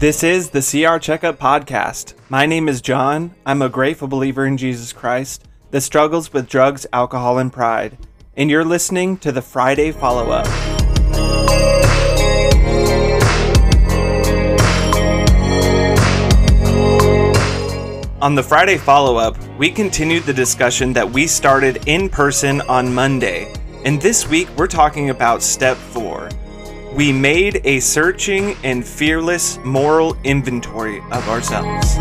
This is the CR Checkup Podcast. My name is John. I'm a grateful believer in Jesus Christ that struggles with drugs, alcohol, and pride. And you're listening to the Friday Follow Up. On the Friday follow up, we continued the discussion that we started in person on Monday. And this week, we're talking about step four. We made a searching and fearless moral inventory of ourselves.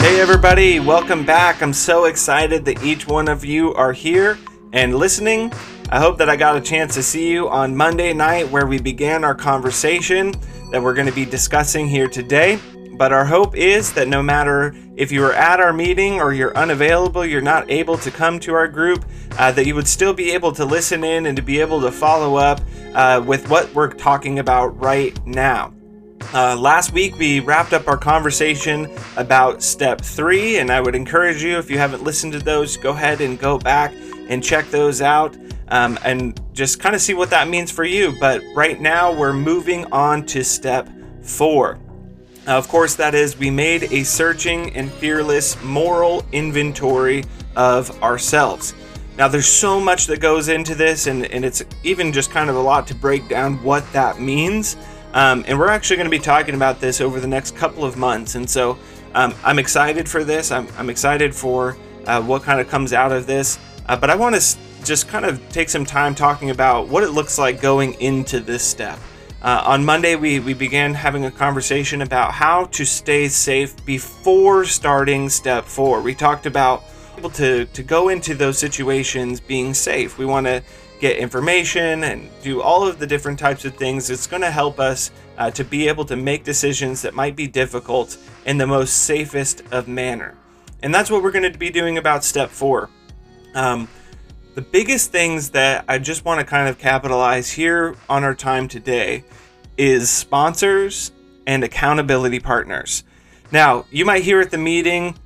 Hey, everybody, welcome back. I'm so excited that each one of you are here and listening. I hope that I got a chance to see you on Monday night where we began our conversation that we're going to be discussing here today. But our hope is that no matter if you are at our meeting or you're unavailable, you're not able to come to our group, uh, that you would still be able to listen in and to be able to follow up uh, with what we're talking about right now. Uh, last week, we wrapped up our conversation about step three, and I would encourage you, if you haven't listened to those, go ahead and go back and check those out um, and just kind of see what that means for you. But right now, we're moving on to step four. Of course, that is, we made a searching and fearless moral inventory of ourselves. Now, there's so much that goes into this, and, and it's even just kind of a lot to break down what that means. Um, and we're actually going to be talking about this over the next couple of months. And so um, I'm excited for this. I'm, I'm excited for uh, what kind of comes out of this. Uh, but I want to just kind of take some time talking about what it looks like going into this step. Uh, on Monday, we, we began having a conversation about how to stay safe before starting step four. We talked about able to, to go into those situations being safe. We want to get information and do all of the different types of things. It's going to help us uh, to be able to make decisions that might be difficult in the most safest of manner. And that's what we're going to be doing about step four. Um, the biggest things that I just want to kind of capitalize here on our time today is sponsors and accountability partners. Now, you might hear at the meeting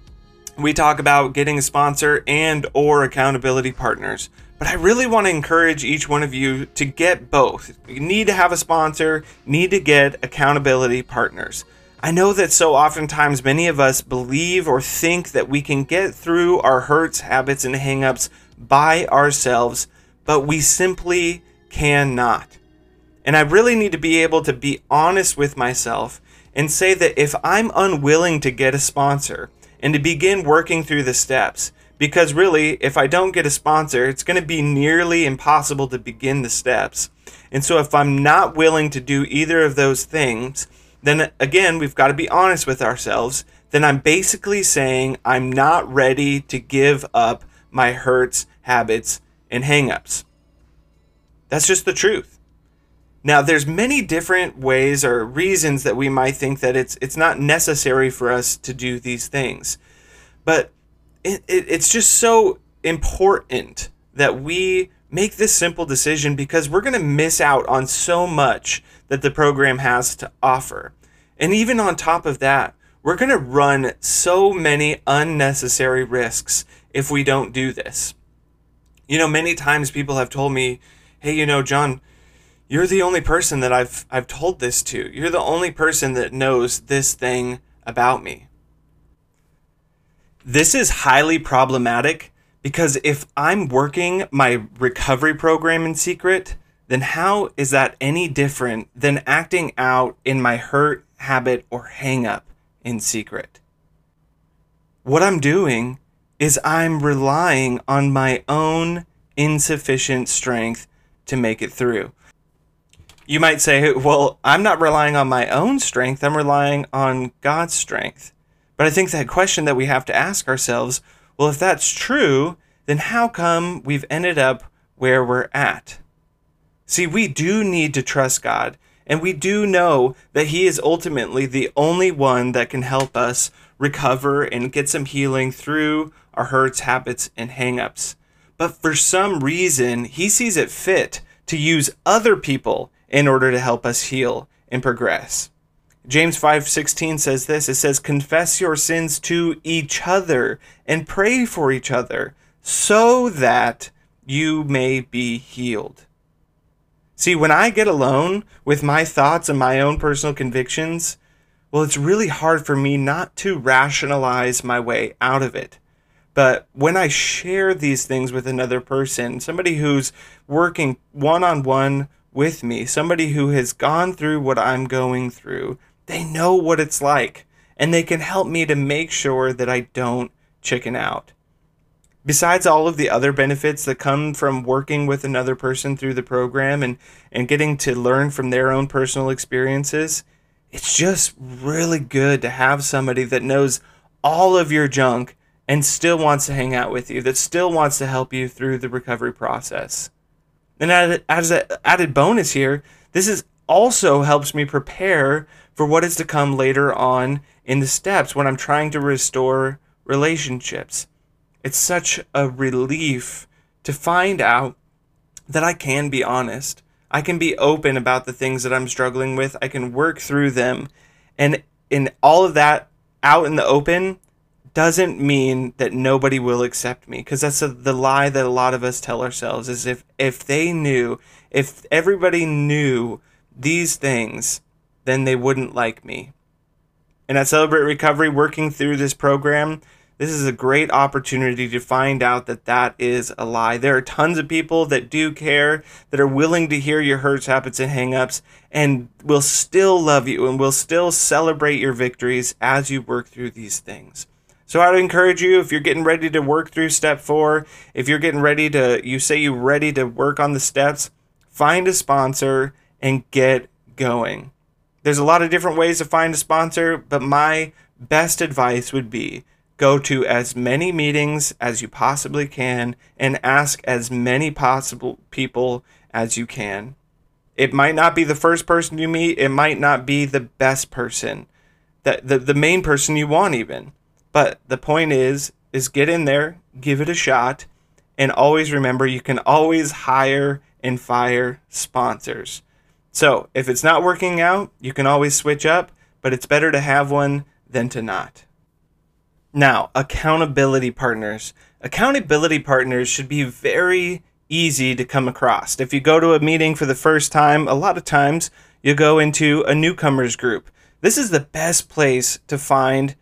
we talk about getting a sponsor and or accountability partners. But I really want to encourage each one of you to get both. You need to have a sponsor, need to get accountability partners. I know that so oftentimes many of us believe or think that we can get through our hurts, habits, and hangups by ourselves, but we simply cannot. And I really need to be able to be honest with myself and say that if I'm unwilling to get a sponsor and to begin working through the steps, because really, if I don't get a sponsor, it's going to be nearly impossible to begin the steps. And so, if I'm not willing to do either of those things, then again, we've got to be honest with ourselves. Then I'm basically saying I'm not ready to give up my hurts, habits, and hangups. That's just the truth. Now, there's many different ways or reasons that we might think that it's it's not necessary for us to do these things, but it, it, it's just so important that we make this simple decision because we're going to miss out on so much that the program has to offer. And even on top of that, we're going to run so many unnecessary risks if we don't do this. You know, many times people have told me, "Hey, you know, John, you're the only person that I've I've told this to. You're the only person that knows this thing about me." This is highly problematic because if I'm working my recovery program in secret, then how is that any different than acting out in my hurt, habit, or hang up in secret? What I'm doing is I'm relying on my own insufficient strength to make it through. You might say, well, I'm not relying on my own strength, I'm relying on God's strength. But I think that question that we have to ask ourselves well, if that's true, then how come we've ended up where we're at? See, we do need to trust God, and we do know that He is ultimately the only one that can help us recover and get some healing through our hurts, habits, and hangups. But for some reason, He sees it fit to use other people in order to help us heal and progress. James 5:16 says this. It says confess your sins to each other and pray for each other so that you may be healed. See, when I get alone with my thoughts and my own personal convictions, well, it's really hard for me not to rationalize my way out of it. But when I share these things with another person, somebody who's working one on one with me, somebody who has gone through what I'm going through, they know what it's like and they can help me to make sure that I don't chicken out. Besides all of the other benefits that come from working with another person through the program and, and getting to learn from their own personal experiences, it's just really good to have somebody that knows all of your junk and still wants to hang out with you, that still wants to help you through the recovery process. And as an added bonus here, this is also helps me prepare for what is to come later on in the steps when I'm trying to restore relationships. It's such a relief to find out that I can be honest. I can be open about the things that I'm struggling with. I can work through them. And in all of that out in the open doesn't mean that nobody will accept me because that's a, the lie that a lot of us tell ourselves is if if they knew, if everybody knew these things, then they wouldn't like me. And at Celebrate Recovery, working through this program, this is a great opportunity to find out that that is a lie. There are tons of people that do care, that are willing to hear your hurts, habits, and hangups, and will still love you and will still celebrate your victories as you work through these things. So I'd encourage you if you're getting ready to work through step four, if you're getting ready to, you say you're ready to work on the steps, find a sponsor and get going. There's a lot of different ways to find a sponsor, but my best advice would be go to as many meetings as you possibly can and ask as many possible people as you can. It might not be the first person you meet, it might not be the best person, that the, the main person you want even. But the point is is get in there, give it a shot, and always remember you can always hire and fire sponsors. So if it's not working out, you can always switch up, but it's better to have one than to not. Now, accountability partners. Accountability partners should be very easy to come across. If you go to a meeting for the first time, a lot of times you go into a newcomers group. This is the best place to find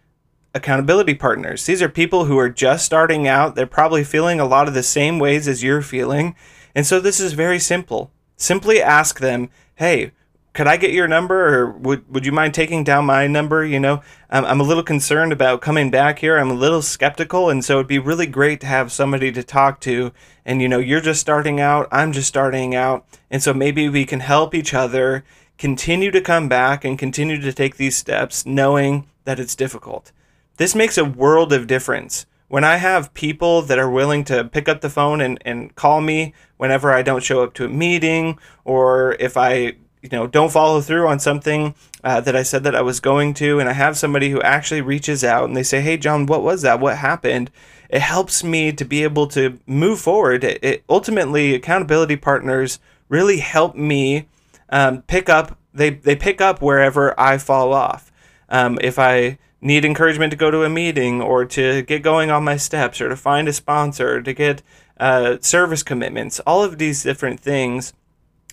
accountability partners. These are people who are just starting out. They're probably feeling a lot of the same ways as you're feeling. And so this is very simple. Simply ask them, hey, could I get your number or would, would you mind taking down my number? You know, I'm, I'm a little concerned about coming back here. I'm a little skeptical. And so it'd be really great to have somebody to talk to. And, you know, you're just starting out. I'm just starting out. And so maybe we can help each other continue to come back and continue to take these steps knowing that it's difficult. This makes a world of difference. When I have people that are willing to pick up the phone and, and call me whenever I don't show up to a meeting or if I you know don't follow through on something uh, that I said that I was going to, and I have somebody who actually reaches out and they say, "Hey, John, what was that? What happened?" It helps me to be able to move forward. It, it ultimately accountability partners really help me um, pick up. They they pick up wherever I fall off. Um, if I need encouragement to go to a meeting or to get going on my steps or to find a sponsor to get uh, service commitments, all of these different things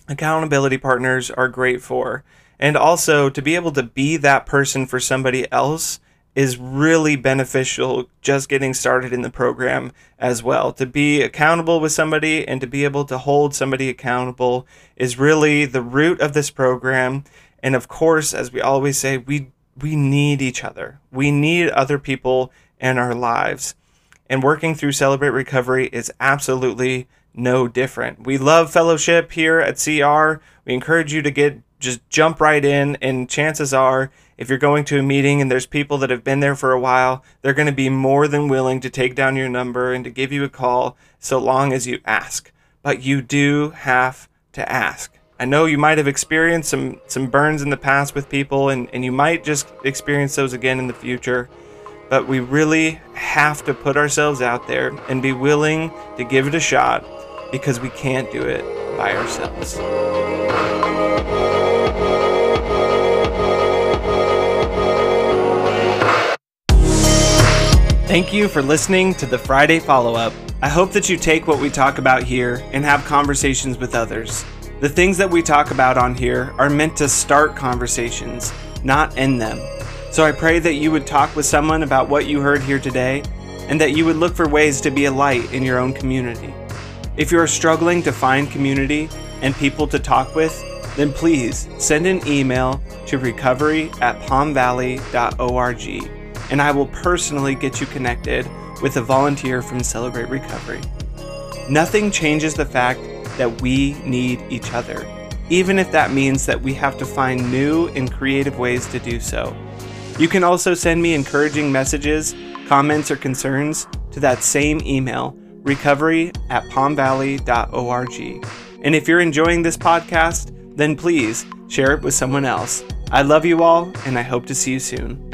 accountability partners are great for. And also to be able to be that person for somebody else is really beneficial just getting started in the program as well. To be accountable with somebody and to be able to hold somebody accountable is really the root of this program. And of course, as we always say, we we need each other. We need other people in our lives. And working through Celebrate Recovery is absolutely no different. We love fellowship here at CR. We encourage you to get just jump right in and chances are if you're going to a meeting and there's people that have been there for a while, they're going to be more than willing to take down your number and to give you a call so long as you ask. But you do have to ask. I know you might have experienced some some burns in the past with people and, and you might just experience those again in the future but we really have to put ourselves out there and be willing to give it a shot because we can't do it by ourselves. Thank you for listening to the Friday follow up. I hope that you take what we talk about here and have conversations with others. The things that we talk about on here are meant to start conversations, not end them. So I pray that you would talk with someone about what you heard here today and that you would look for ways to be a light in your own community. If you are struggling to find community and people to talk with, then please send an email to recovery at palmvalley.org and I will personally get you connected with a volunteer from Celebrate Recovery. Nothing changes the fact that we need each other, even if that means that we have to find new and creative ways to do so. You can also send me encouraging messages, comments, or concerns to that same email, recovery at palmvalley.org. And if you're enjoying this podcast, then please share it with someone else. I love you all, and I hope to see you soon.